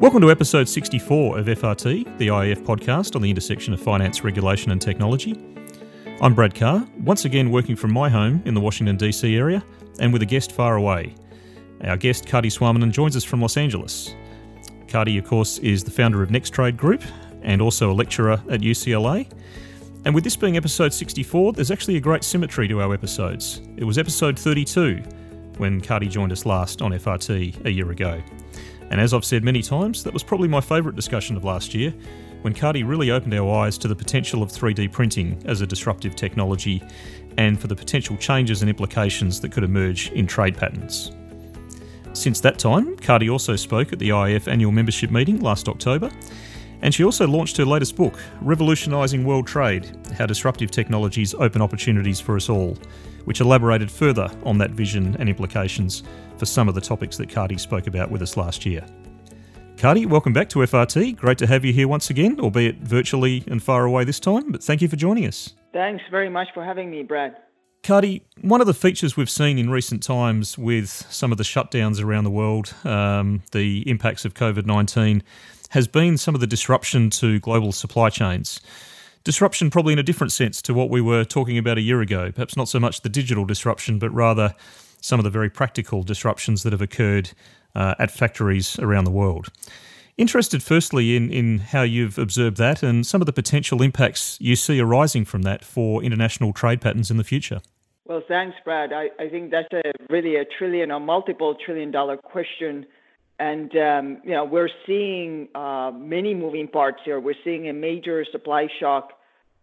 Welcome to episode 64 of FRT, the IIF podcast on the intersection of finance, regulation, and technology. I'm Brad Carr, once again working from my home in the Washington, D.C. area, and with a guest far away. Our guest, Kati Suominen, joins us from Los Angeles. Kati, of course, is the founder of Nextrade Group and also a lecturer at UCLA. And with this being episode 64, there's actually a great symmetry to our episodes. It was episode 32 when Kati joined us last on FRT a year ago. And as I've said many times, that was probably my favourite discussion of last year, when Kati really opened our eyes to the potential of 3D printing as a disruptive technology and for the potential changes and implications that could emerge in trade patterns. Since that time, Kati also spoke at the IIF annual membership meeting last October, and she also launched her latest book, Revolutionising World Trade How Disruptive Technologies Open Opportunities for Us All, which elaborated further on that vision and implications for some of the topics that Kati spoke about with us last year. Kati, welcome back to FRT. Great to have you here once again, albeit virtually and far away this time, but thank you for joining us. Thanks very much for having me, Brad. Kati, one of the features we've seen in recent times with some of the shutdowns around the world, um, the impacts of COVID 19, has been some of the disruption to global supply chains. Disruption, probably in a different sense to what we were talking about a year ago. Perhaps not so much the digital disruption, but rather some of the very practical disruptions that have occurred uh, at factories around the world. Interested, firstly, in, in how you've observed that and some of the potential impacts you see arising from that for international trade patterns in the future. Well, thanks, Brad. I, I think that's a really a trillion or multiple trillion dollar question and um, you know we're seeing uh, many moving parts here. We're seeing a major supply shock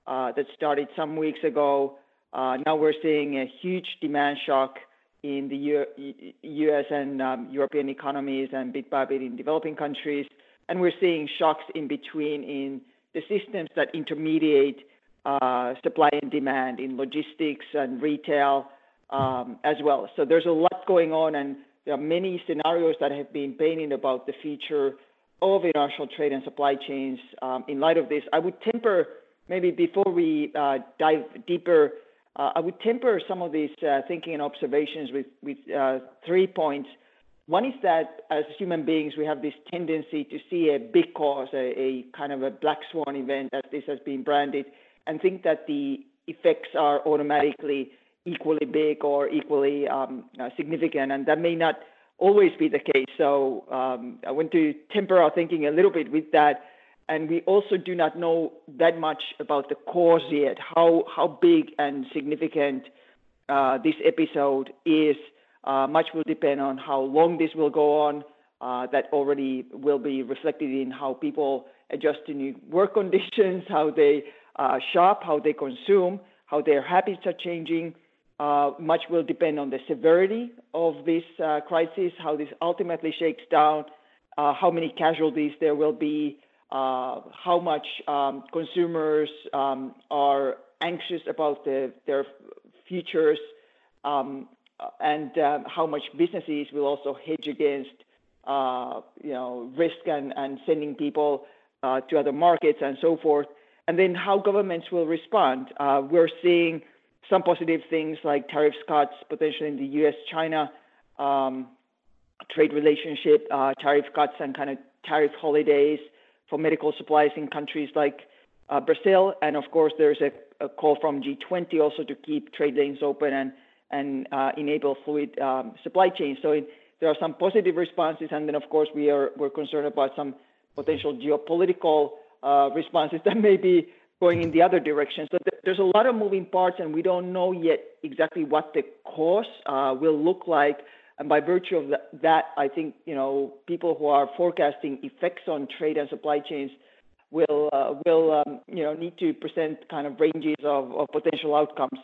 uh, that started some weeks ago. Uh, now we're seeing a huge demand shock in the U.S. and um, European economies and bit by bit in developing countries, and we're seeing shocks in between in the systems that intermediate uh, supply and demand in logistics and retail um, as well. So there's a lot going on, and there are many scenarios that have been painted about the future of international trade and supply chains. Um, in light of this, I would temper, maybe before we uh, dive deeper, uh, I would temper some of these uh, thinking and observations with, with uh, three points. One is that as human beings, we have this tendency to see a big cause, a, a kind of a black swan event, as this has been branded, and think that the effects are automatically equally big or equally um, uh, significant, and that may not always be the case. So um, I want to temper our thinking a little bit with that. And we also do not know that much about the cause yet, how, how big and significant uh, this episode is. Uh, much will depend on how long this will go on. Uh, that already will be reflected in how people adjust to new work conditions, how they uh, shop, how they consume, how their habits are changing, uh, much will depend on the severity of this uh, crisis, how this ultimately shakes down, how many casualties there will be, how much um, consumers um, are anxious about the, their futures, um, and how much businesses will also hedge against, uh, you know, risk and, sending people uh, to other markets and so forth. And then how governments will respond. we're seeing some positive things like tariff cuts potentially in the U.S.-China trade relationship, uh, tariff cuts and kind of tariff holidays for medical supplies in countries like uh, Brazil. And of course, there's a, a, call from G20 also to keep trade lanes open and and uh, enable fluid um, supply chains. So it, there are some positive responses, and then of course we are we're concerned about some potential geopolitical uh, responses that may be going in the other direction. So th- there's a lot of moving parts, and we don't know yet exactly what the course uh, will look like. And by virtue of that, I think you know people who are forecasting effects on trade and supply chains will uh, will um, you know need to present kind of ranges of, of potential outcomes.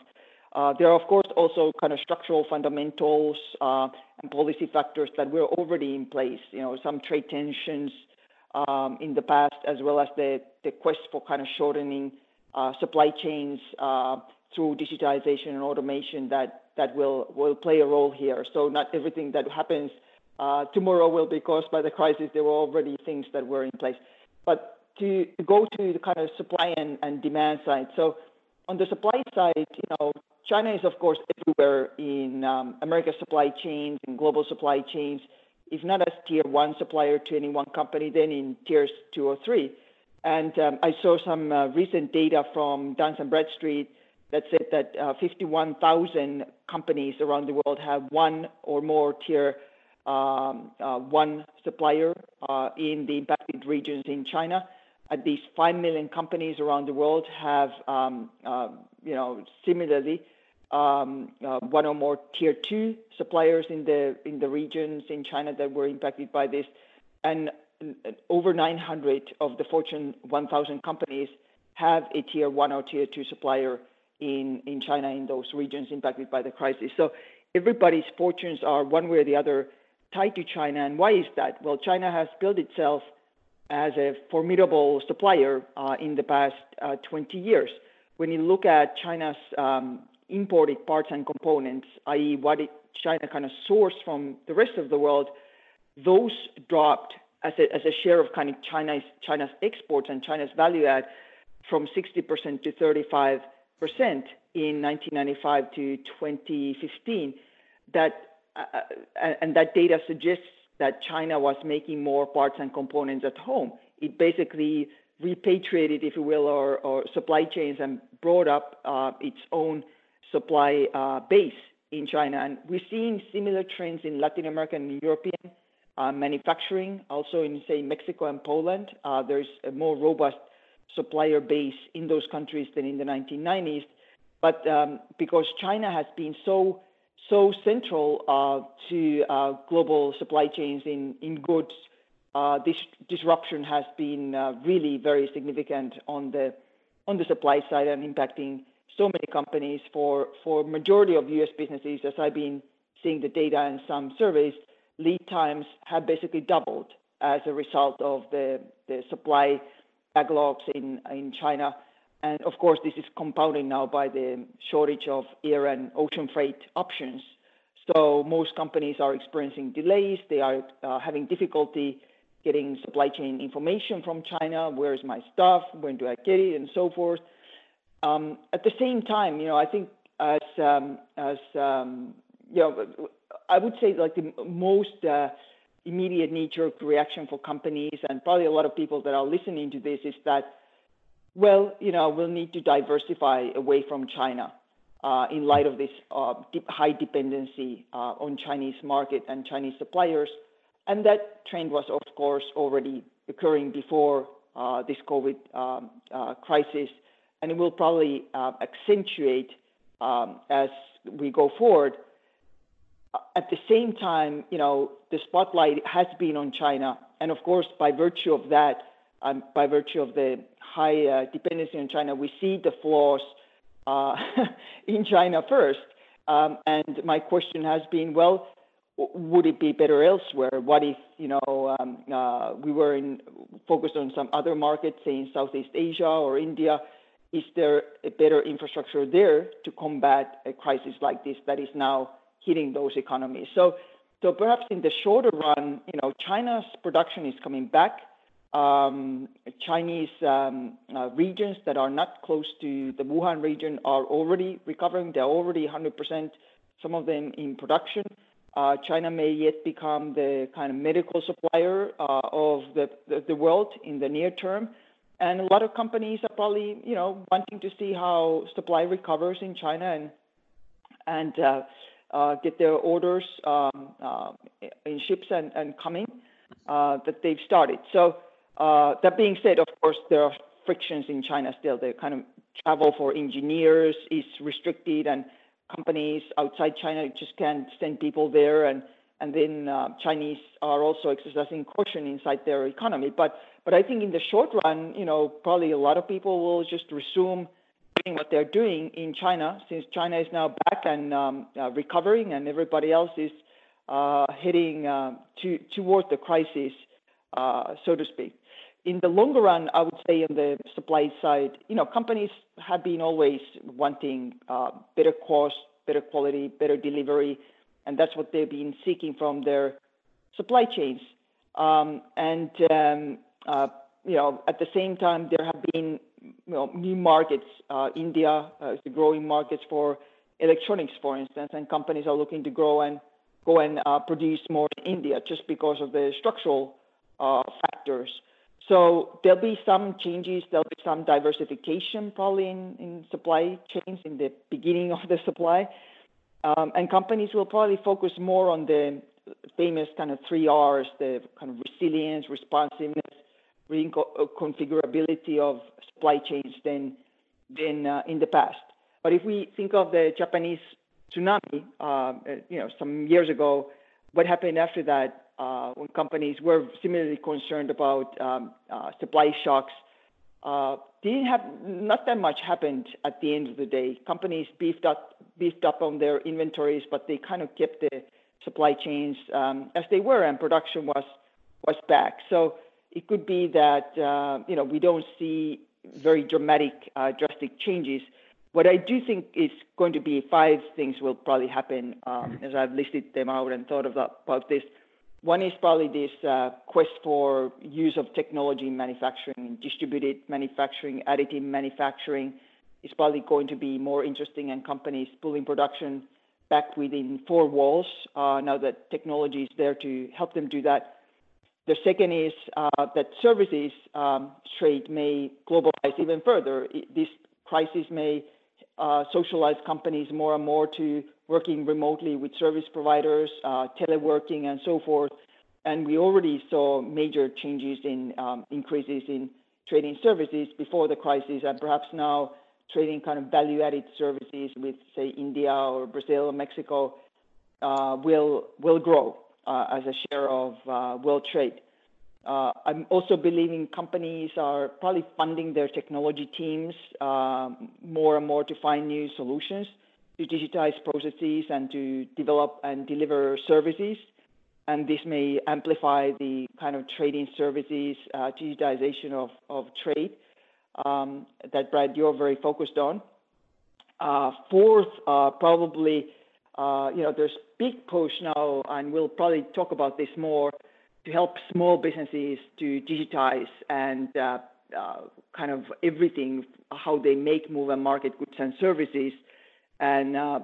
Uh, there are of course also kind of structural fundamentals uh, and policy factors that were already in place. You know some trade tensions um, in the past, as well as the, the quest for kind of shortening uh, supply chains uh, through digitization and automation that, that will, will play a role here. So not everything that happens uh, tomorrow will be caused by the crisis. There were already things that were in place. But to go to the kind of supply and, and demand side. So on the supply side, you know, China is of course everywhere in um, America's supply chains and global supply chains if not as tier one supplier to any one company, then in tiers two or three. And um, I saw some uh, recent data from Dun and Bradstreet that said that uh, 51,000 companies around the world have one or more tier um, uh, one supplier uh, in the impacted regions in China. At least 5 million companies around the world have, um, uh, you know, similarly, um, uh, one or more tier two suppliers in the in the regions in China that were impacted by this, and over 900 of the Fortune 1000 companies have a tier one or tier two supplier in in China in those regions impacted by the crisis. So everybody's fortunes are one way or the other tied to China. And why is that? Well, China has built itself as a formidable supplier uh, in the past uh, 20 years. When you look at China's um, imported parts and components, i.e., what it, China kind of sourced from the rest of the world, those dropped as a, as a share of kind of China's China's exports and China's value add from 60% to 35% in 1995 to 2015. That uh, and that data suggests that China was making more parts and components at home. It basically repatriated, if you will, or supply chains and brought up uh, its own supply uh, base in China. And we're seeing similar trends in Latin American and European uh, manufacturing, also in, say, Mexico and Poland. Uh, there's a more robust supplier base in those countries than in the 1990s. But um, because China has been so so central uh, to uh, global supply chains in, in goods, uh, this disruption has been uh, really very significant on the on the supply side and impacting so many companies. For for majority of U.S. businesses, as I've been seeing the data and some surveys, lead times have basically doubled as a result of the the supply backlogs in in China. And of course, this is compounded now by the shortage of air and ocean freight options. So most companies are experiencing delays. They are uh, having difficulty getting supply chain information from China. Where is my stuff? When do I get it? And so forth. Um, at the same time, you know, I think as um, um, you know, I would say like the most uh, immediate knee-jerk reaction for companies and probably a lot of people that are listening to this is that well, you know, we'll need to diversify away from China uh, in light of this uh, high dependency uh, on Chinese market and Chinese suppliers. And that trend was, of course, already occurring before uh, this COVID um, uh, crisis, and it will probably uh, accentuate um, as we go forward. At the same time, you know, the spotlight has been on China, and of course, by virtue of that, um, by virtue of the high uh, dependency on China, we see the flaws uh, in China first. Um, and my question has been, well, would it be better elsewhere? What if you know um, uh, we were in, focused on some other markets, say in Southeast Asia or India? Is there a better infrastructure there to combat a crisis like this that is now hitting those economies? So, so perhaps in the shorter run, you know, China's production is coming back um, Chinese um, uh, regions that are not close to the Wuhan region are already recovering. They're already 100%, some of them in production. Uh, China may yet become the kind of medical supplier uh, of the, the, the, world in the near term. And a lot of companies are probably, you know, wanting to see how supply recovers in China and, and uh, get their orders um, uh, in ships and, and coming that they've started. So uh, that being said, of course, there are frictions in China still. The kind of travel for engineers is restricted, and companies outside China just can't send people there. And and then uh, Chinese are also exercising caution inside their economy. But but I think in the short run, you know, probably a lot of people will just resume doing what they're doing in China, since China is now back and um, uh, recovering, and everybody else is uh, heading uh, to the crisis, uh, so to speak in the longer run, I would say on the supply side, you know, companies have been always wanting uh, better cost, better quality, better delivery, and that's what they've been seeking from their supply chains. Um, and um, uh, you know, at the same time, there have been you know, new markets. Uh, India uh, is a growing market for electronics, for instance, and companies are looking to grow and go and uh, produce more in India just because of the structural uh, factors. So there'll be some changes, there'll be some diversification probably in, in supply chains in the beginning of the supply. Um, and companies will probably focus more on the famous kind of three R's, the kind of resilience, responsiveness, reconfigurability of supply chains than, than uh, in the past. But if we think of the Japanese tsunami, uh, you know, some years ago, what happened after that uh, when companies were similarly concerned about um, uh, supply shocks. Uh, didn't have not that much happened at the end of the day. Companies beefed up beefed up on their inventories, but they kind of kept the supply chains um, as they were, and production was was back. So it could be that uh, you know we don't see very dramatic, uh, drastic changes. What I do think is going to be five things will probably happen um, as I've listed them out and thought about, this. One is probably this uh, quest for use of technology in manufacturing, distributed manufacturing, additive manufacturing is probably going to be more interesting and companies pulling production back within four walls now that technology is there to help them do that. The second is uh, that services um, trade may globalize even further. This crisis may uh, socialize companies more and more to working remotely with service providers, uh, teleworking, and so forth. And we already saw major changes in um, increases in trading services before the crisis, and perhaps now trading kind of value-added services with, say, India or Brazil or Mexico will will grow as a share of uh, world trade. Uh, I'm also believing companies are probably funding their technology teams uh, more and more to find new solutions to digitize processes and to develop and deliver services. And this may amplify the kind of trading services, uh, digitization of, of trade um, that, Brad, you're very focused on. Uh, fourth, uh, probably, uh, you know, there's big push now, and we'll probably talk about this more, to help small businesses to digitize and uh, uh, kind of everything, how they make, move, and market goods and services and uh,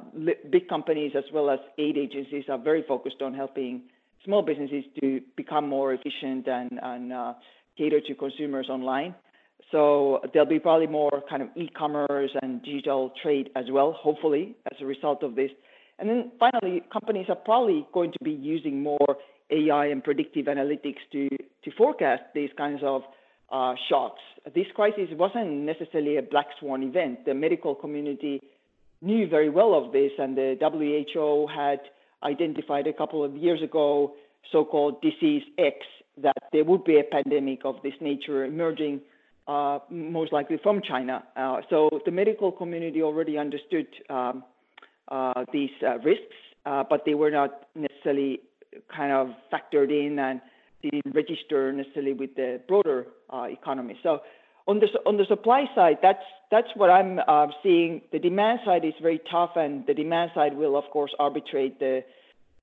big companies as well as aid agencies are very focused on helping small businesses to become more efficient and, uh, cater to consumers online. So there'll be probably more kind of e-commerce and digital trade as well, hopefully, as a result of this. And then finally, companies are probably going to be using more AI and predictive analytics to, to forecast these kinds of uh, shocks. This crisis wasn't necessarily a black swan event. The medical community knew very well of this, and the WHO had identified a couple of years ago so-called disease X that there would be a pandemic of this nature emerging, uh, most likely from China. Uh, so the medical community already understood um, uh, these uh, risks, uh, but they were not necessarily kind of factored in and didn't register necessarily with the broader uh, economy. So on the on the supply side, that's that's what I'm uh, seeing. The demand side is very tough, and the demand side will, of course, arbitrate the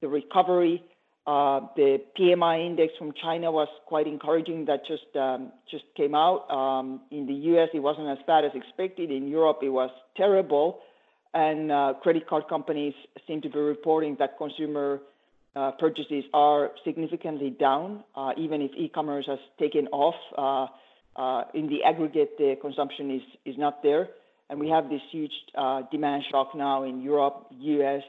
the recovery. The PMI index from China was quite encouraging. That just um, just came out. Um, in the U.S., it wasn't as bad as expected. In Europe, it was terrible, and uh, credit card companies seem to be reporting that consumer uh, purchases are significantly down, uh, even if e-commerce has taken off. Uh, uh, in the aggregate, the consumption is, is not there. And we have this huge uh, demand shock now in Europe, US,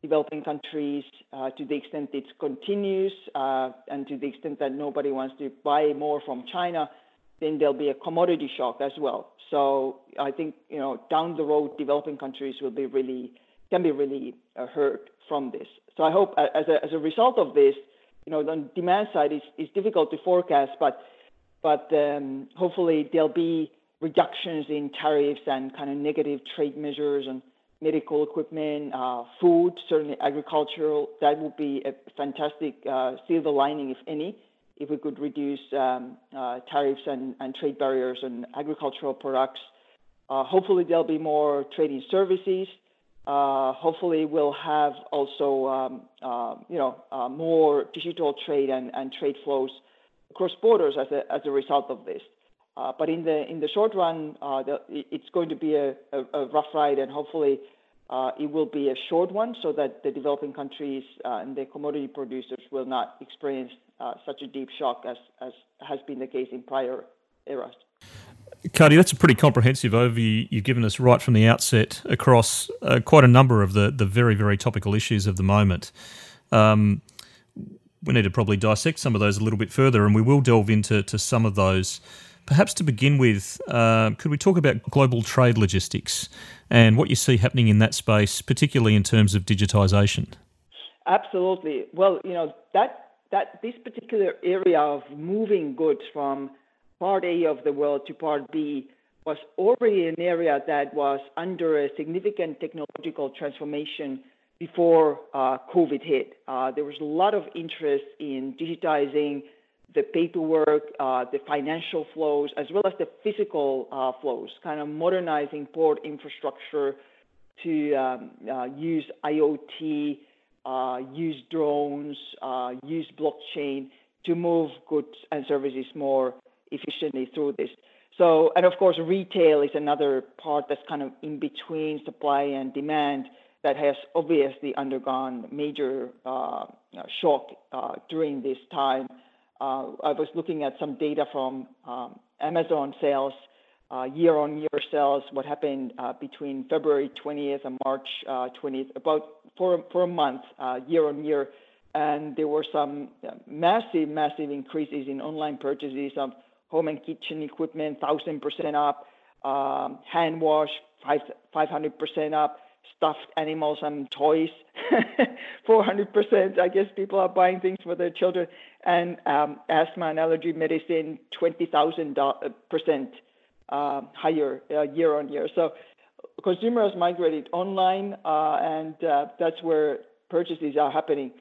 developing countries, to the extent it continues, and to the extent that nobody wants to buy more from China, then there'll be a commodity shock as well. So I think, you know, down the road, developing countries will be really, can be really uh, hurt from this. So I hope as a, as a result of this, you know, the demand side is, is difficult to forecast, but but um, hopefully there'll be reductions in tariffs and kind of negative trade measures on medical equipment, uh, food, certainly agricultural. That would be a fantastic uh, silver lining, if any, if we could reduce um, uh, tariffs and, and, trade barriers on agricultural products. Uh, hopefully there'll be more trading services. Uh, hopefully we'll have also, um, uh, you know, more digital trade and, and trade flows across borders as a, as a result of this. Uh, but in the in the short run, uh, the, it's going to be a, a, a, rough ride, and hopefully uh, it will be a short one so that the developing countries uh, and the commodity producers will not experience uh, such a deep shock as, as has been the case in prior eras. Kati, that's a pretty comprehensive overview you've given us right from the outset across uh, quite a number of the, the very, very topical issues of the moment. Um, we need to probably dissect some of those a little bit further, and we will delve into to some of those. Perhaps to begin with, uh, could we talk about global trade logistics and what you see happening in that space, particularly in terms of digitisation? Absolutely. Well, you know that that this particular area of moving goods from part A of the world to part B was already an area that was under a significant technological transformation before uh, COVID hit. Uh, there was a lot of interest in digitizing the paperwork, uh, the financial flows, as well as the physical uh, flows, kind of modernizing port infrastructure to um, uh, use IoT, uh, use drones, use blockchain to move goods and services more efficiently through this. So, and of course, retail is another part that's kind of in between supply and demand that has obviously undergone major uh, shock uh, during this time. Uh, I was looking at some data from um, Amazon sales, uh, year-on-year sales, what happened uh, between February 20th and March 20th, uh, about for, for a month, year-on-year. And there were some massive, massive increases in online purchases of home and kitchen equipment, 1,000% up, um, hand wash, 500% up, stuffed animals and toys, 400%. I guess people are buying things for their children. And um, asthma and allergy medicine, 20,000% uh, higher uh, year on year. So consumers migrated online, uh, and uh, that's where purchases are happening.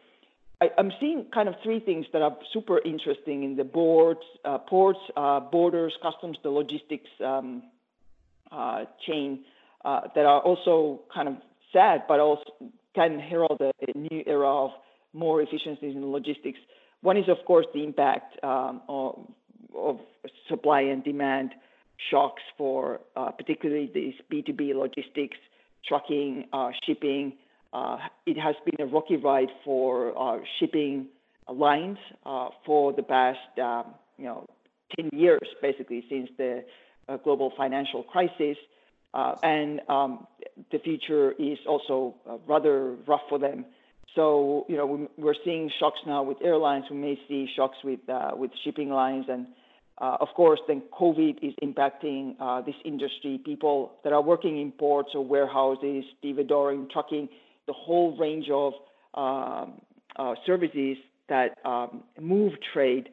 I, am seeing kind of three things that are super interesting in the boards, uh, ports, uh, borders, customs, the logistics um, chain that are also kind of sad, but also can herald a, a new era of more efficiencies in logistics. One is, of course, the impact um, of, of, supply and demand shocks for uh, particularly these B2B logistics, trucking, uh, shipping. Uh, it has been a rocky ride for uh, shipping lines uh, for the past, um, you know, 10 years, basically, since the uh, global financial crisis. Uh, and um, the future is also uh, rather rough for them. So, you know, we're seeing shocks now with airlines. We may see shocks with uh, with shipping lines, and of course, then COVID is impacting this industry. People that are working in ports or warehouses, stevedoring, trucking, the whole range of um, services that um, move trade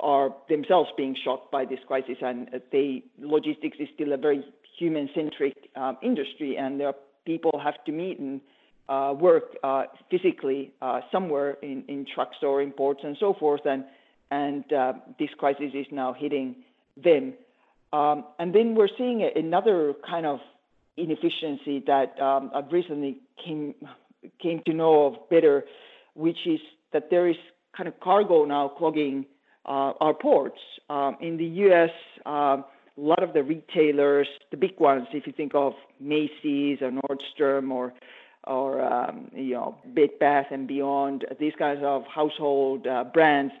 are themselves being shocked by this crisis, and they logistics is still a very human-centric um, industry, and there people have to meet and uh, work uh, physically uh, somewhere in, in trucks or in ports and so forth, and and uh, this crisis is now hitting them. Um, and then we're seeing another kind of inefficiency that um, I've recently came came to know of better, which is that there is kind of cargo now clogging uh, our ports. Um, in the U.S., a lot of the retailers, the big ones, if you think of Macy's or Nordstrom or or um, you know Bed Bath and Beyond, these kinds of household uh, brands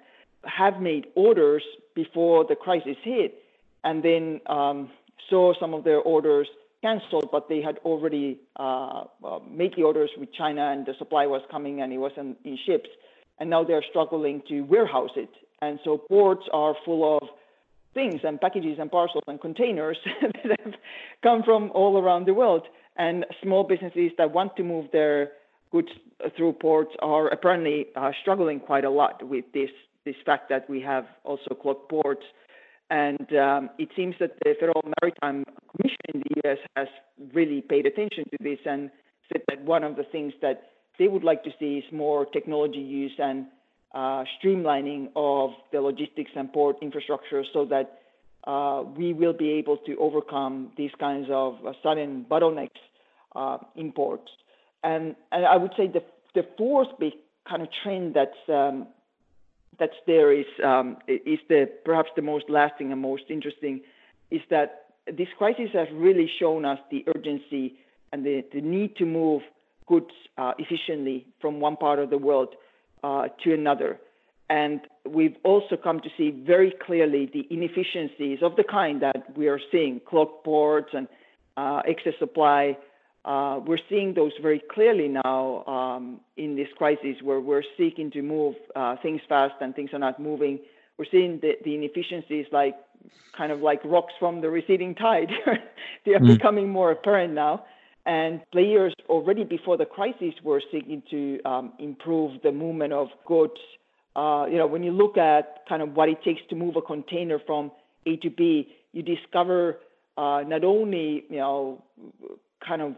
have made orders before the crisis hit, and then um, saw some of their orders canceled, but they had already uh, made the orders with China, and the supply was coming, and it wasn't in ships, and now they're struggling to warehouse it, and so ports are full of things and packages and parcels and containers that have come from all around the world. And small businesses that want to move their goods through ports are apparently uh, struggling quite a lot with this this fact that we have also clogged ports. And um, it seems that the Federal Maritime Commission in the U.S. has really paid attention to this and said that one of the things that they would like to see is more technology use and uh, streamlining of the logistics and port infrastructure so that uh, we will be able to overcome these kinds of uh, sudden bottlenecks uh, in ports. And, and I would say the, the fourth big kind of trend that's um, that's there is um, is the perhaps the most lasting and most interesting is that this crisis has really shown us the urgency and the, the need to move goods uh, efficiently from one part of the world uh, to another. And we've also come to see very clearly the inefficiencies of the kind that we are seeing, clock ports and uh, excess supply. Uh, we're seeing those very clearly now um, in this crisis where we're seeking to move uh, things fast and things are not moving. We're seeing the, the inefficiencies like kind of like rocks from the receding tide. they are mm. becoming more apparent now. And players already before the crisis were seeking to um, improve the movement of goods. Uh, you know, when you look at kind of what it takes to move a container from A to B, you discover uh, not only you know kind of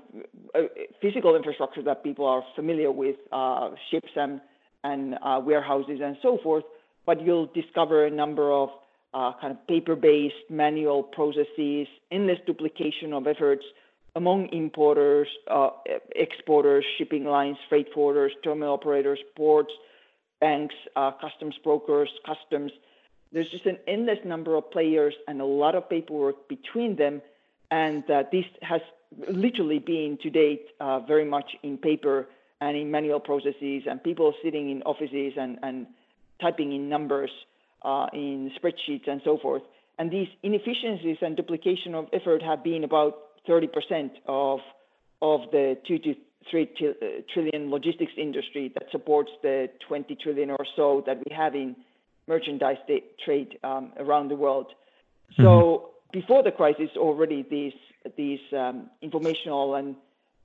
uh, physical infrastructure that people are familiar with, uh, ships and and uh, warehouses and so forth, but you'll discover a number of uh, kind of paper-based manual processes, endless duplication of efforts among importers, uh, exporters, shipping lines, freight forwarders, terminal operators, ports, banks, uh, customs brokers, customs. There's just an endless number of players and a lot of paperwork between them. And uh, this has literally been to date uh, very much in paper and in manual processes, and people sitting in offices and, and typing in numbers uh, in spreadsheets and so forth. And these inefficiencies and duplication of effort have been about 30% of of the two to three t- uh, trillion logistics industry that supports the 20 trillion or so that we have in merchandise trade um, around the world. Mm-hmm. So before the crisis, already these these um, informational and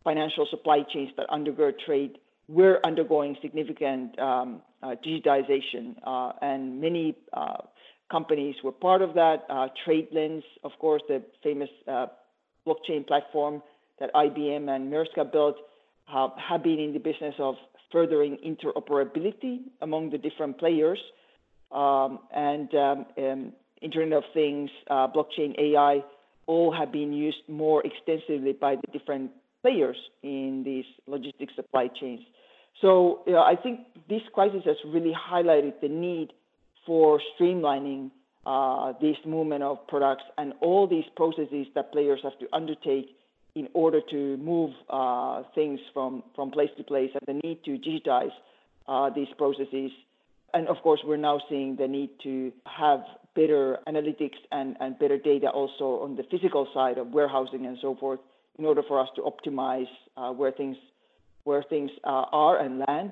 financial supply chains that undergird trade were undergoing significant um, uh, digitization, uh, and many uh, companies were part of that. Uh, TradeLens, of course, the famous uh, blockchain platform that IBM and Maersk built have, have been in the business of furthering interoperability among the different players. Um, and um, um, Internet of Things, uh, blockchain, AI, all have been used more extensively by the different players in these logistics supply chains. So you know, I think this crisis has really highlighted the need for streamlining uh, this movement of products and all these processes that players have to undertake in order to move uh, things from, from place to place and the need to digitize uh, these processes. And of course, we're now seeing the need to have better analytics and, and better data also on the physical side of warehousing and so forth in order for us to optimize uh, where things where things uh, are and land.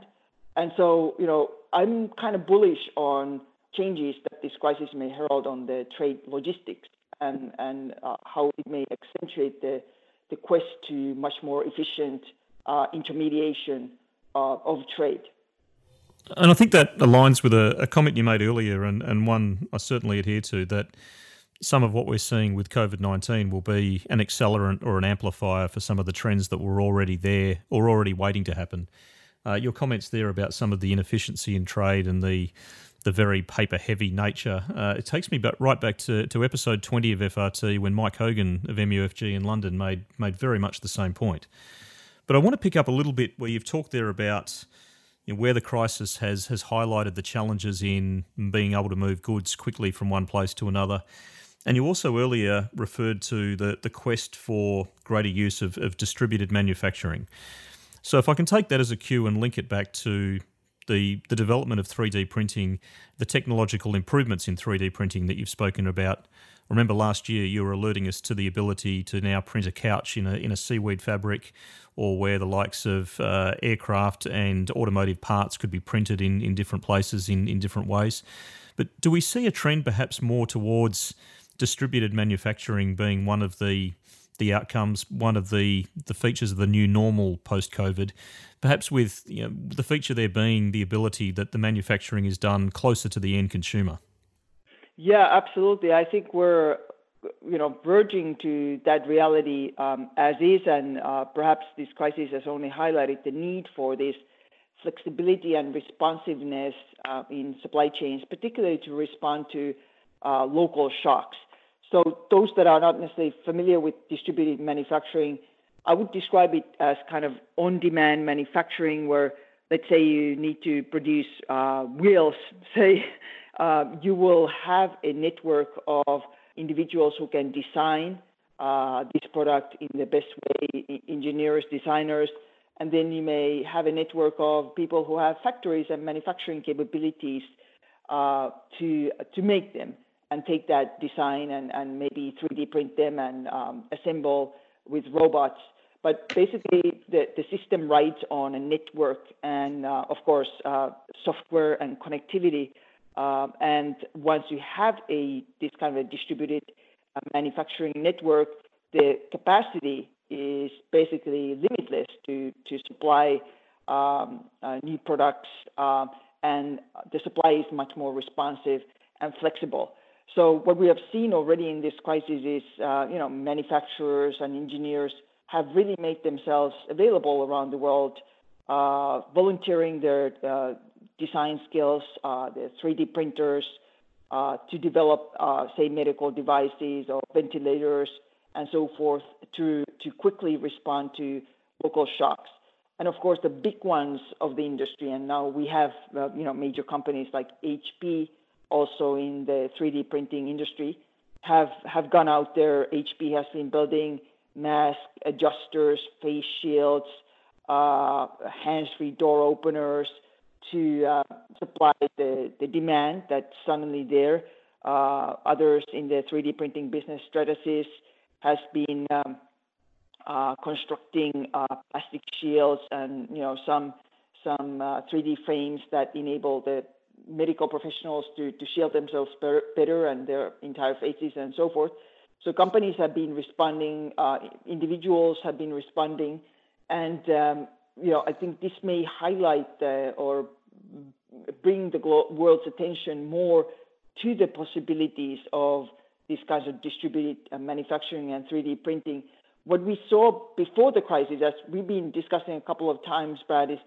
And so, you know, I'm kind of bullish on changes that this crisis may herald on the trade logistics and, and uh, how it may accentuate the, the quest to much more efficient uh, intermediation uh, of trade. And I think that aligns with a, a, comment you made earlier, and, and one I certainly adhere to that some of what we're seeing with COVID 19 will be an accelerant or an amplifier for some of the trends that were already there or already waiting to happen. Uh, your comments there about some of the inefficiency in trade and the the very paper heavy nature. Uh, it takes me back, right back to, to episode 20 of FRT when Mike Hogan of MUFG in London made, made very much the same point. But I want to pick up a little bit where you've talked there about you know, where the crisis has, has highlighted the challenges in being able to move goods quickly from one place to another. And you also earlier referred to the, the quest for greater use of, of distributed manufacturing. So, if I can take that as a cue and link it back to the, the development of 3D printing, the technological improvements in 3D printing that you've spoken about. Remember last year you were alerting us to the ability to now print a couch in a, in a seaweed fabric or where the likes of uh, aircraft and automotive parts could be printed in, in different places in, in different ways. But do we see a trend perhaps more towards distributed manufacturing being one of the the outcomes, one of the, the features of the new normal post COVID, perhaps with you know, the feature there being the ability that the manufacturing is done closer to the end consumer. Yeah, absolutely. I think we're you know verging to that reality um, as is, and uh, perhaps this crisis has only highlighted the need for this flexibility and responsiveness uh, in supply chains, particularly to respond to uh, local shocks. So those that are not necessarily familiar with distributed manufacturing, I would describe it as kind of on-demand manufacturing, where let's say you need to produce uh, wheels, say uh, you will have a network of individuals who can design uh, this product in the best way, engineers, designers, and then you may have a network of people who have factories and manufacturing capabilities uh, to to make them and take that design and, and maybe 3D print them and um, assemble with robots. But basically, the, the system rides on a network and, uh, of course, uh, software and connectivity. Uh, and once you have a this kind of a distributed uh, manufacturing network, the capacity is basically limitless to to supply um, uh, new products, uh, and the supply is much more responsive and flexible. So what we have seen already in this crisis is, uh, you know, manufacturers and engineers have really made themselves available around the world, uh, volunteering their uh, design skills, uh, the 3D printers, uh, to develop, uh, say, medical devices or ventilators and so forth to, to quickly respond to local shocks. And of course, the big ones of the industry, and now we have, you know, major companies like HP, also in the 3D printing industry have have gone out there. HP has been building mask adjusters, face shields, uh, hands-free door openers to uh, supply the, the demand that's suddenly there. Uh, others in the 3D printing business, Stratasys has been um, uh, constructing uh, plastic shields and you know some some 3D uh, frames that enable the medical professionals to, to shield themselves better and their entire faces and so forth. So companies have been responding, uh, individuals have been responding, and um, you know I think this may highlight uh, or bring the world's attention more to the possibilities of these kinds of distributed uh, manufacturing and 3D printing. What we saw before the crisis, as we've been discussing a couple of times, Brad, is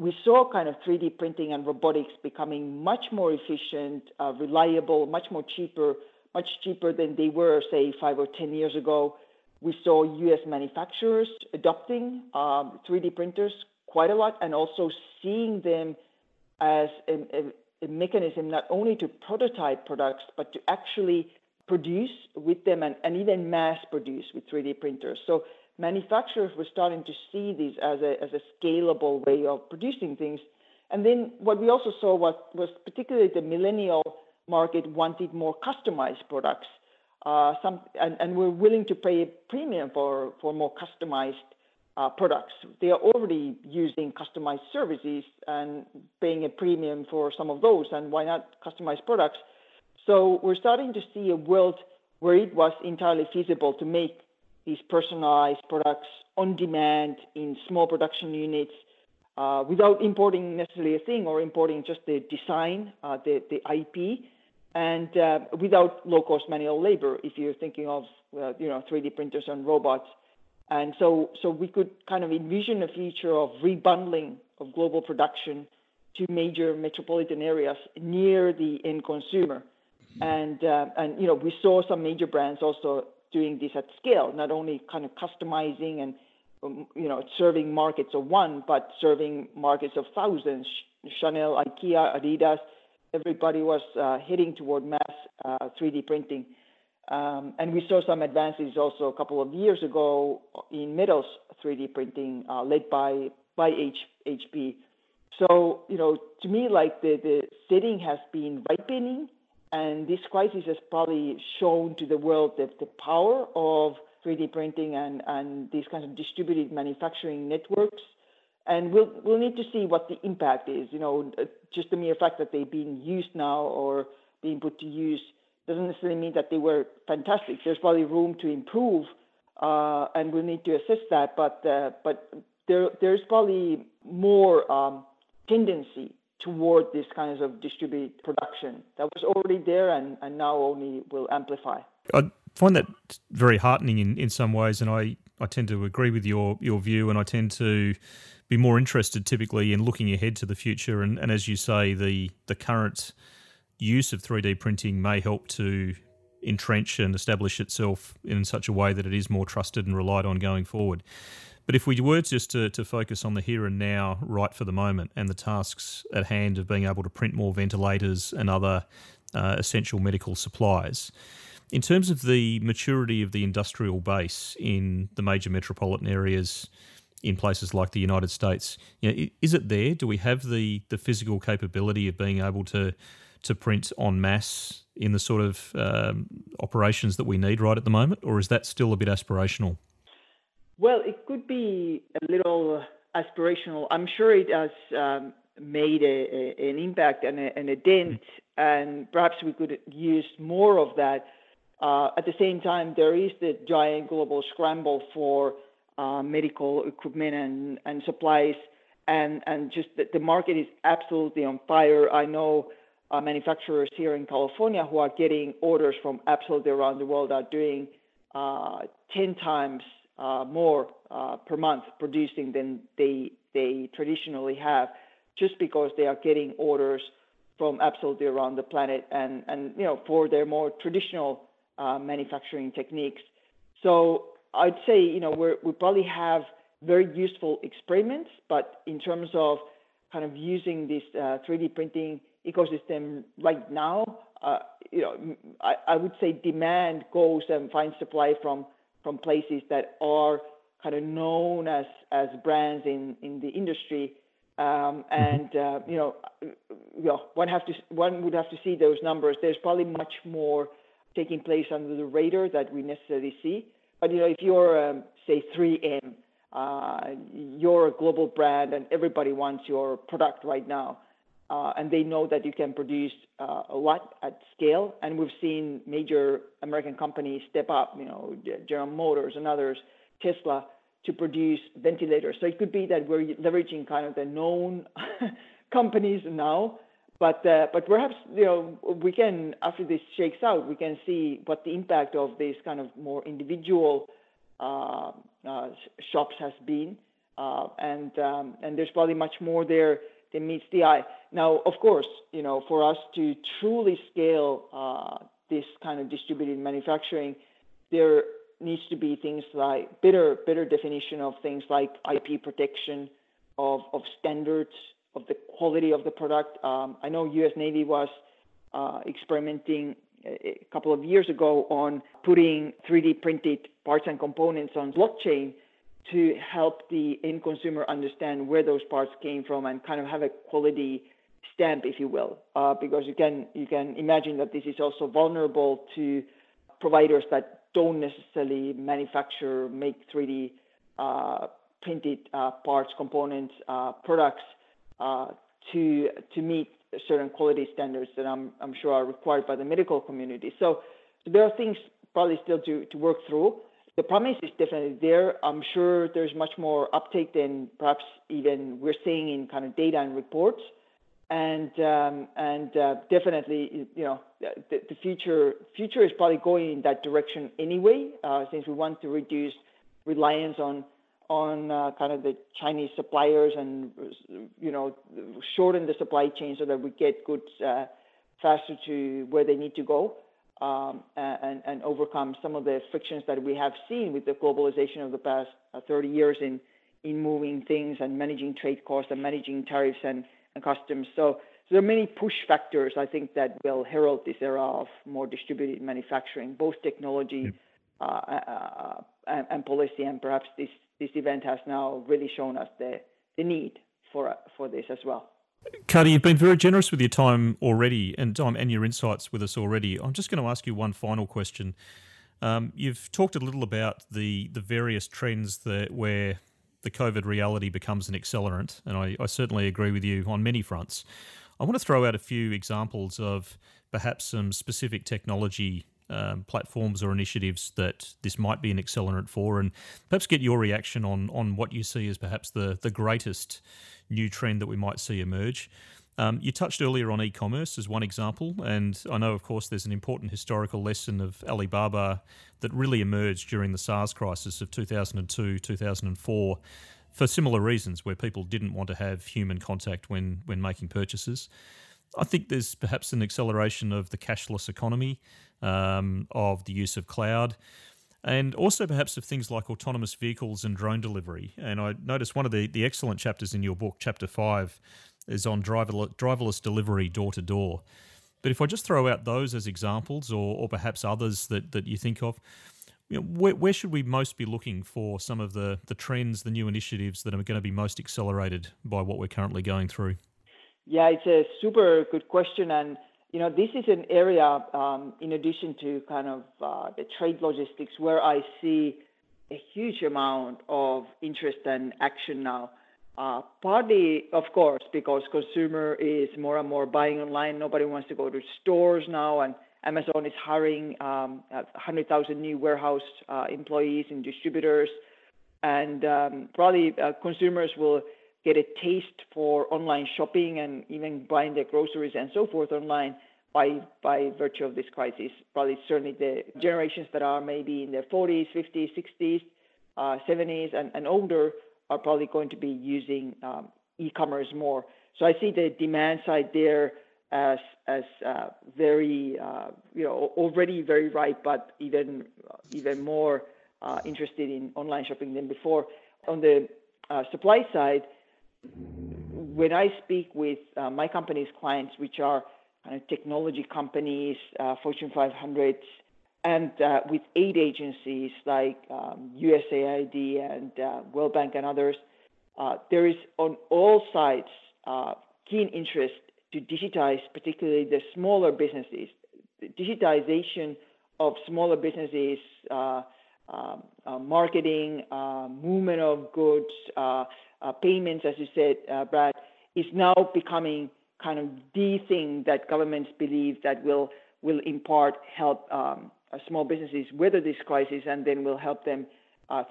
we saw kind of 3D printing and robotics becoming much more efficient, uh, reliable, much more cheaper, much cheaper than they were, say, five or 10 years ago. We saw US manufacturers adopting um, 3D printers quite a lot and also seeing them as a, a, a mechanism not only to prototype products, but to actually produce with them and, and even mass produce with 3D printers. So manufacturers were starting to see these as a, as a scalable way of producing things. And then what we also saw was, was particularly the millennial market wanted more customized products. Uh, some, and, and we're willing to pay a premium for, for more customized uh, products. They are already using customized services and paying a premium for some of those, and why not customized products? So we're starting to see a world where it was entirely feasible to make these personalized products on demand in small production units uh, without importing necessarily a thing or importing just the design, uh, the, the IP, and uh, without low-cost manual labor if you're thinking of uh, you know 3D printers and robots. And so, so we could kind of envision a future of rebundling of global production to major metropolitan areas near the end consumer. And, uh, and you know, we saw some major brands also doing this at scale, not only kind of customizing and um, you know serving markets of one, but serving markets of thousands. Chanel, IKEA, Adidas, everybody was uh, heading toward mass uh, 3D printing. Um, and we saw some advances also a couple of years ago in metals 3D printing, uh, led by by H, HP. So you know, to me, like the the setting has been ripening and this crisis has probably shown to the world that the power of 3D printing and, and these kinds of distributed manufacturing networks. And we'll, we'll need to see what the impact is. You know, uh, just the mere fact that they're being used now or being put to use doesn't necessarily mean that they were fantastic. There's probably room to improve, uh, and we'll need to assess that. But uh, but there there's probably more um, tendency toward these kinds of distributed production that was already there and, and now only will amplify. I find that very heartening in, in some ways, and I, I tend to agree with your, your view, and I tend to be more interested typically in looking ahead to the future. And, and as you say, the, the current use of 3D printing may help to entrench and establish itself in such a way that it is more trusted and relied on going forward. But if we were just to, to focus on the here and now, right for the moment, and the tasks at hand of being able to print more ventilators and other uh, essential medical supplies, In terms of the maturity of the industrial base in the major metropolitan areas in places like the United States, you know, is it there? Do we have the, the physical capability of being able to to print en masse in the sort of um, operations that we need right at the moment, or is that still a bit aspirational? Well, it could be a little aspirational. I'm sure it has um, made a, a, an impact and a, and a dent, and perhaps we could use more of that. Uh, at the same time, there is the giant global scramble for uh, medical equipment and, and supplies, and, and just the, the market is absolutely on fire. I know uh, manufacturers here in California who are getting orders from absolutely around the world are doing uh, 10 times more uh, per month producing than they they traditionally have, just because they are getting orders from absolutely around the planet and and you know for their more traditional uh, manufacturing techniques. So I'd say you know we we probably have very useful experiments, but in terms of kind of using this 3D uh, printing ecosystem right now, uh, you know, I would say demand goes and finds supply from from places that are kind of known as as brands in in the industry. Um, mm-hmm. and uh, you know, you know, one have to one would have to see those numbers. There's probably much more taking place under the radar that we necessarily see. But you know, if you're um, say 3M, uh, you're a global brand, and everybody wants your product right now uh, and they know that you can produce uh, a lot at scale. And we've seen major American companies step up, you know, General Motors and others, Tesla, to produce ventilators. So it could be that we're leveraging kind of the known companies now, but uh, but perhaps you know we can after this shakes out, we can see what the impact of these kind of more individual uh, uh, shops has been, uh, and um, and there's probably much more there that meets the eye. Now, of course, you know, for us to truly scale uh, this kind of distributed manufacturing, there needs to be things like better better definition of things like IP protection, of of standards, of the quality of the product. Um, I know U.S. Navy was uh, experimenting a couple of years ago on putting 3D printed parts and components on blockchain to help the end consumer understand where those parts came from and kind of have a quality stamp, if you will, uh, because you can you can imagine that this is also vulnerable to providers that don't necessarily manufacture, make 3D uh, printed uh, parts, components, uh, products uh, to to meet certain quality standards that I'm I'm sure are required by the medical community. So, so there are things probably still to to work through the promise is definitely there. I'm sure there's much more uptake than perhaps even we're seeing in kind of data and reports. And um, and uh, definitely, you know, the, the, future future is probably going in that direction anyway, uh, since we want to reduce reliance on on uh, kind of the Chinese suppliers and you know shorten the supply chain so that we get goods uh, faster to where they need to go um, and, and, overcome some of the frictions that we have seen with the globalization of the past uh, 30 years in, in moving things and managing trade costs and managing tariffs and, and customs. So, so, there are many push factors, I think, that will herald this era of more distributed manufacturing, both technology uh, uh, and, and, policy. And perhaps this, this event has now really shown us the, the need for, for this as well. Kati, you've been very generous with your time already and time and your insights with us already. I'm just going to ask you one final question. Um, you've talked a little about the the various trends that where the COVID reality becomes an accelerant, and I, I certainly agree with you on many fronts. I want to throw out a few examples of perhaps some specific technology um, platforms or initiatives that this might be an accelerant for, and perhaps get your reaction on on what you see as perhaps the the greatest new trend that we might see emerge. Um, you touched earlier on e commerce as one example, and I know, of course, there's an important historical lesson of Alibaba that really emerged during the SARS crisis of 2002 2004 for similar reasons, where people didn't want to have human contact when, when making purchases. I think there's perhaps an acceleration of the cashless economy, um, of the use of cloud and also perhaps of things like autonomous vehicles and drone delivery. And I noticed one of the, the excellent chapters in your book, chapter five, is on driverless, driverless delivery door to door. But if I just throw out those as examples, or, or perhaps others that, that you think of, you know, where, where should we most be looking for some of the, the trends, the new initiatives that are going to be most accelerated by what we're currently going through? Yeah, it's a super good question. And, you know, this is an area, um, in addition to kind of uh, the trade logistics, where I see a huge amount of interest and action now. Uh, partly, of course, because consumer is more and more buying online. Nobody wants to go to stores now, and Amazon is hiring um, 100,000 new warehouse uh, employees and distributors. And um, probably uh, consumers will get a taste for online shopping and even buying their groceries and so forth online by by virtue of this crisis. Probably certainly the generations that are maybe in their 40s, 50s, 60s, uh, 70s, and, and older are probably going to be using um, e-commerce more. So I see the demand side there as as uh, very uh, you know already very ripe, but even even more uh, interested in online shopping than before. On the uh, supply side, when I speak with uh, my company's clients, which are kind of technology companies, uh, Fortune 500s, and with aid agencies like um, USAID and World Bank and others, there is on all sides keen interest to digitize, particularly the smaller businesses. The digitization of smaller businesses, uh, um, uh, marketing, uh, movement of goods, uh, uh, payments, as you said, uh, Brad, is now becoming kind of the thing that governments believe that will will in part help um, small businesses weather this crisis, and then will help them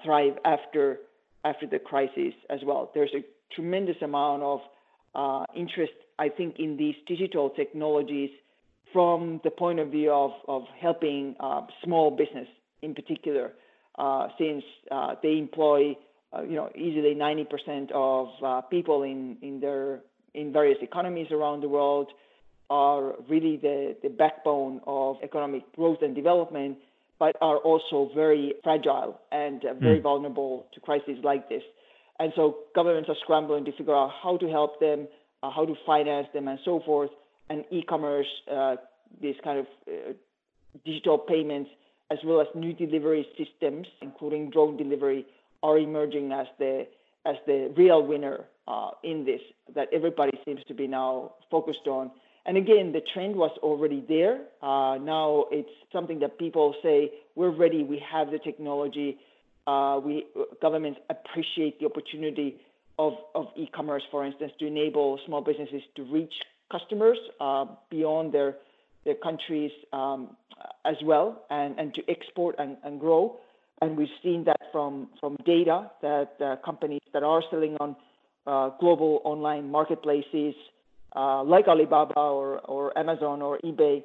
thrive after after the crisis as well. There's a tremendous amount of interest I think, in these digital technologies from the point of view of, of helping uh, small business in particular, uh, since uh, they employ, uh, you know, easily 90% of uh, people in, in their in various economies around the world are really the, the backbone of economic growth and development, but are also very fragile and uh, very mm. vulnerable to crises like this. And so governments are scrambling to figure out how to help them, uh, how to finance them, and so forth. And e-commerce, uh, these kind of uh, digital payments, as well as new delivery systems, including drone delivery, are emerging as the as the real winner uh, in this that everybody seems to be now focused on. And again, the trend was already there. Uh, now it's something that people say we're ready. We have the technology. Uh, we governments appreciate the opportunity of, of e-commerce, for instance, to enable small businesses to reach customers uh, beyond their their countries um, as well, and, and to export and, and grow. And we've seen that from from data that uh, companies that are selling on uh, global online marketplaces uh, like Alibaba or, or Amazon or eBay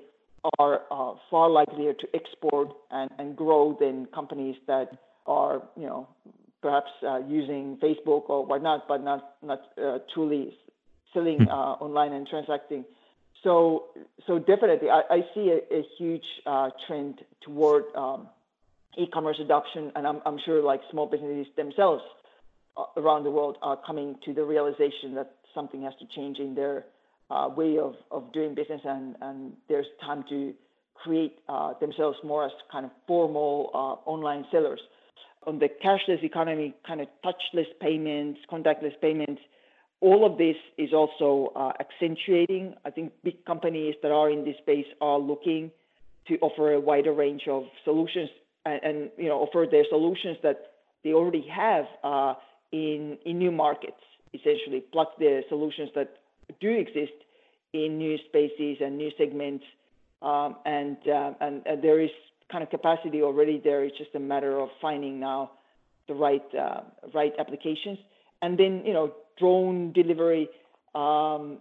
are uh, far likelier to export and, and grow than companies that are you know perhaps uh, using Facebook or whatnot, but not not uh, truly selling hmm. uh, online and transacting. So so definitely, I, I see a, a huge uh, trend toward um, e-commerce adoption, and I'm, I'm sure like small businesses themselves uh, around the world are coming to the realization that something has to change in their uh, way of, of doing business, and, and there's time to create themselves more as kind of formal online sellers on the cashless economy, kind of touchless payments, contactless payments, all of this is also uh, accentuating. I think big companies that are in this space are looking to offer a wider range of solutions and, and you know offer their solutions that they already have uh, in in new markets. Essentially, plug the solutions that do exist in new spaces and new segments, um, and, uh, and, and there is kind of capacity already there. It's just a matter of finding now the right uh, right applications. And then you know drone delivery. Um,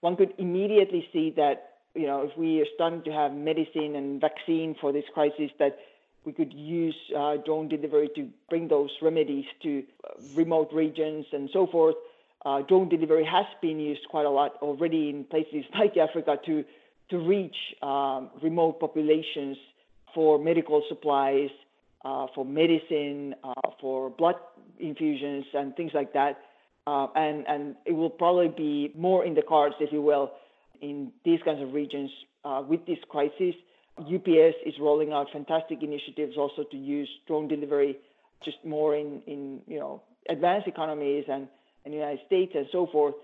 one could immediately see that you know if we are starting to have medicine and vaccine for this crisis that we could use uh, drone delivery to bring those remedies to uh, remote regions and so forth. Uh, drone delivery has been used quite a lot already in places like Africa to to reach um, remote populations for medical supplies, uh, for medicine, uh, for blood infusions and things like that. Uh, and, and it will probably be more in the cards, if you will, in these kinds of regions with this crisis. UPS is rolling out fantastic initiatives also to use drone delivery just more in, in you know advanced economies and, and the United States and so forth.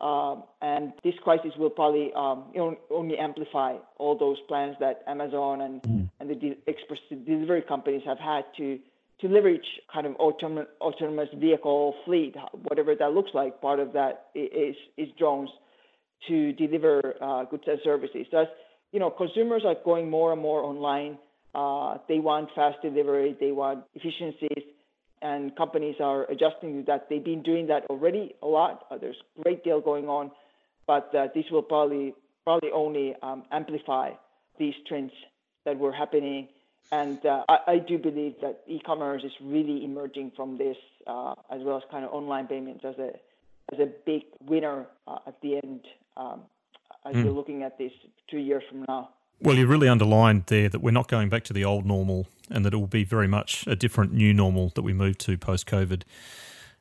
Um, and this crisis will probably um, you know, only amplify all those plans that Amazon and, mm. and the de- express delivery companies have had to to leverage kind of autonomous, autonomous vehicle fleet, whatever that looks like. Part of that is is drones to deliver uh, goods and services. So as you know, consumers are going more and more online. Uh, they want fast delivery. They want efficiencies and companies are adjusting to that. They've been doing that already a lot. Uh, there's a great deal going on, but uh, this will probably probably only um, amplify these trends that were happening. And uh, I, I, do believe that e-commerce is really emerging from this, uh, as well as kind of online payments as a as a big winner uh, at the end. Um, as mm. we're looking at this two years from now. Well, you really underlined there that we're not going back to the old normal and that it will be very much a different new normal that we move to post COVID.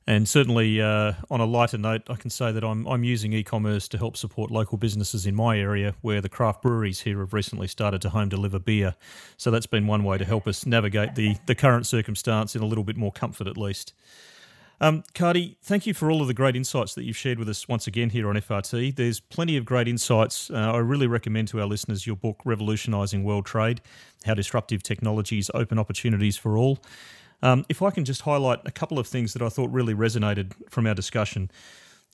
And certainly, uh, on a lighter note, I can say that I'm, I'm using e commerce to help support local businesses in my area where the craft breweries here have recently started to home deliver beer. So that's been one way to help us navigate the, the current circumstance in a little bit more comfort, at least. Um, Kati, thank you for all of the great insights that you've shared with us once again here on FRT. There's plenty of great insights. Uh, I really recommend to our listeners your book, Revolutionising World Trade How Disruptive Technologies Open Opportunities for All. Um, if I can just highlight a couple of things that I thought really resonated from our discussion.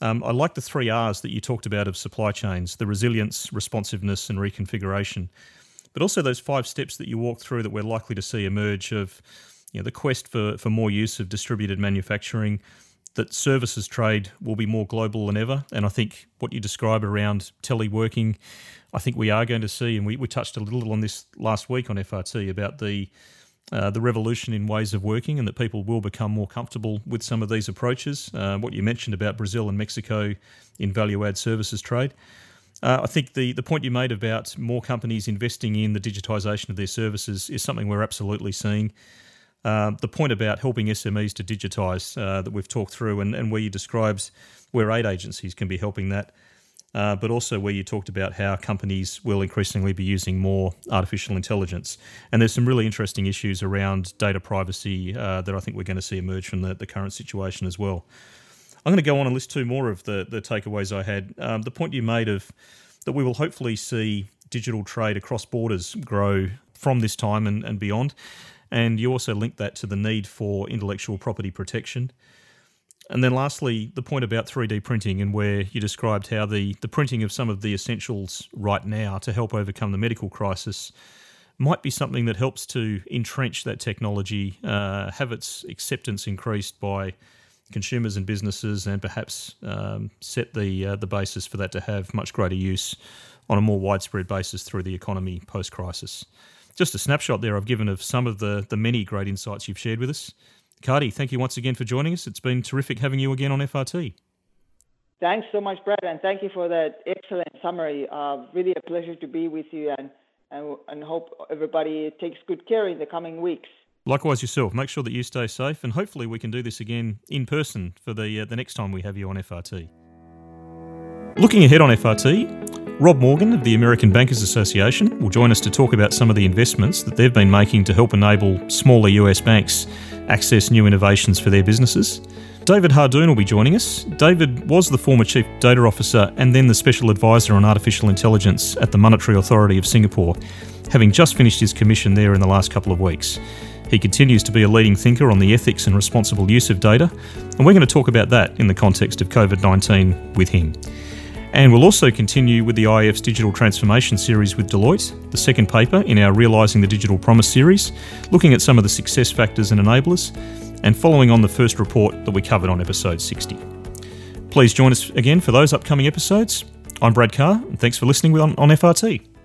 Um, I like the three R's that you talked about of supply chains the resilience, responsiveness, and reconfiguration. But also those five steps that you walked through that we're likely to see emerge of you know, the quest for, for more use of distributed manufacturing, that services trade will be more global than ever. And I think what you describe around teleworking, I think we are going to see, and we, we touched a little on this last week on FRT about the uh, the revolution in ways of working, and that people will become more comfortable with some of these approaches. Uh, what you mentioned about Brazil and Mexico in value add services trade. Uh, I think the, the point you made about more companies investing in the digitisation of their services is something we're absolutely seeing. Um, the point about helping SMEs to digitise uh, that we've talked through, and, and where you describes where aid agencies can be helping that, uh, but also where you talked about how companies will increasingly be using more artificial intelligence. And there's some really interesting issues around data privacy uh, that I think we're going to see emerge from the, the current situation as well. I'm going to go on and list two more of the, the takeaways I had. Um, the point you made of that we will hopefully see digital trade across borders grow from this time and, and beyond. And you also link that to the need for intellectual property protection. And then lastly, the point about 3D printing and where you described how the, the printing of some of the essentials right now to help overcome the medical crisis might be something that helps to entrench that technology, uh, have its acceptance increased by consumers and businesses, and perhaps um, set the uh, the basis for that to have much greater use on a more widespread basis through the economy post crisis just a snapshot there I've given of some of the, the many great insights you've shared with us. Kati, thank you once again for joining us. It's been terrific having you again on FRT. Thanks so much, Brad, and thank you for that excellent summary. Uh, really a pleasure to be with you, and, and, and hope everybody takes good care in the coming weeks. Likewise, yourself. Make sure that you stay safe, and hopefully, we can do this again in person for the uh, the next time we have you on FRT. Looking ahead on FRT, Rob Morgan of the American Bankers Association will join us to talk about some of the investments that they've been making to help enable smaller US banks access new innovations for their businesses. David Hardoon will be joining us. David was the former Chief Data Officer and then the Special Advisor on Artificial Intelligence at the Monetary Authority of Singapore, having just finished his commission there in the last couple of weeks. He continues to be a leading thinker on the ethics and responsible use of data, and we're going to talk about that in the context of COVID 19 with him. And we'll also continue with the IIF's digital transformation series with Deloitte, the second paper in our Realising the Digital Promise series, looking at some of the success factors and enablers, and following on the first report that we covered on episode 60. Please join us again for those upcoming episodes. I'm Brad Carr, and thanks for listening on, on FRT.